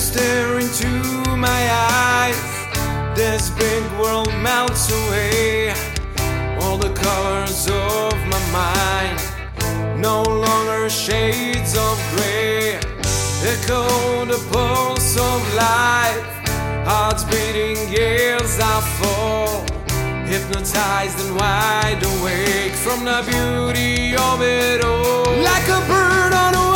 stare into my eyes, this big world melts away. All the colors of my mind, no longer shades of gray. Echo the pulse of life, hearts beating as I fall. Hypnotized and wide awake from the beauty of it all. Like a bird on a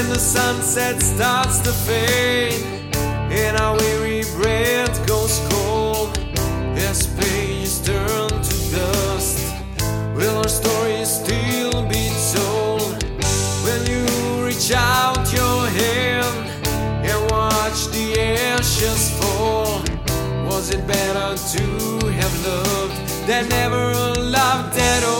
When the sunset starts to fade and our weary breath goes cold, as pages turn to dust, will our story still be told? When you reach out your hand and watch the ashes fall, was it better to have loved than never loved at all?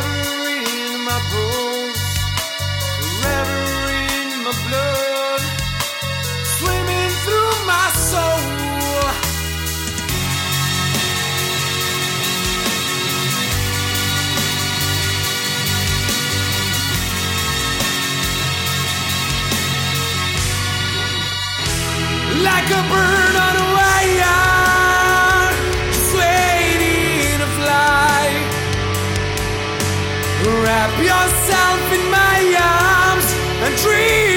Wrap yourself in my arms and dream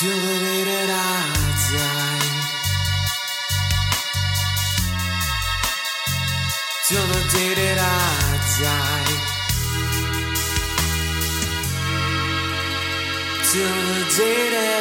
Till the day that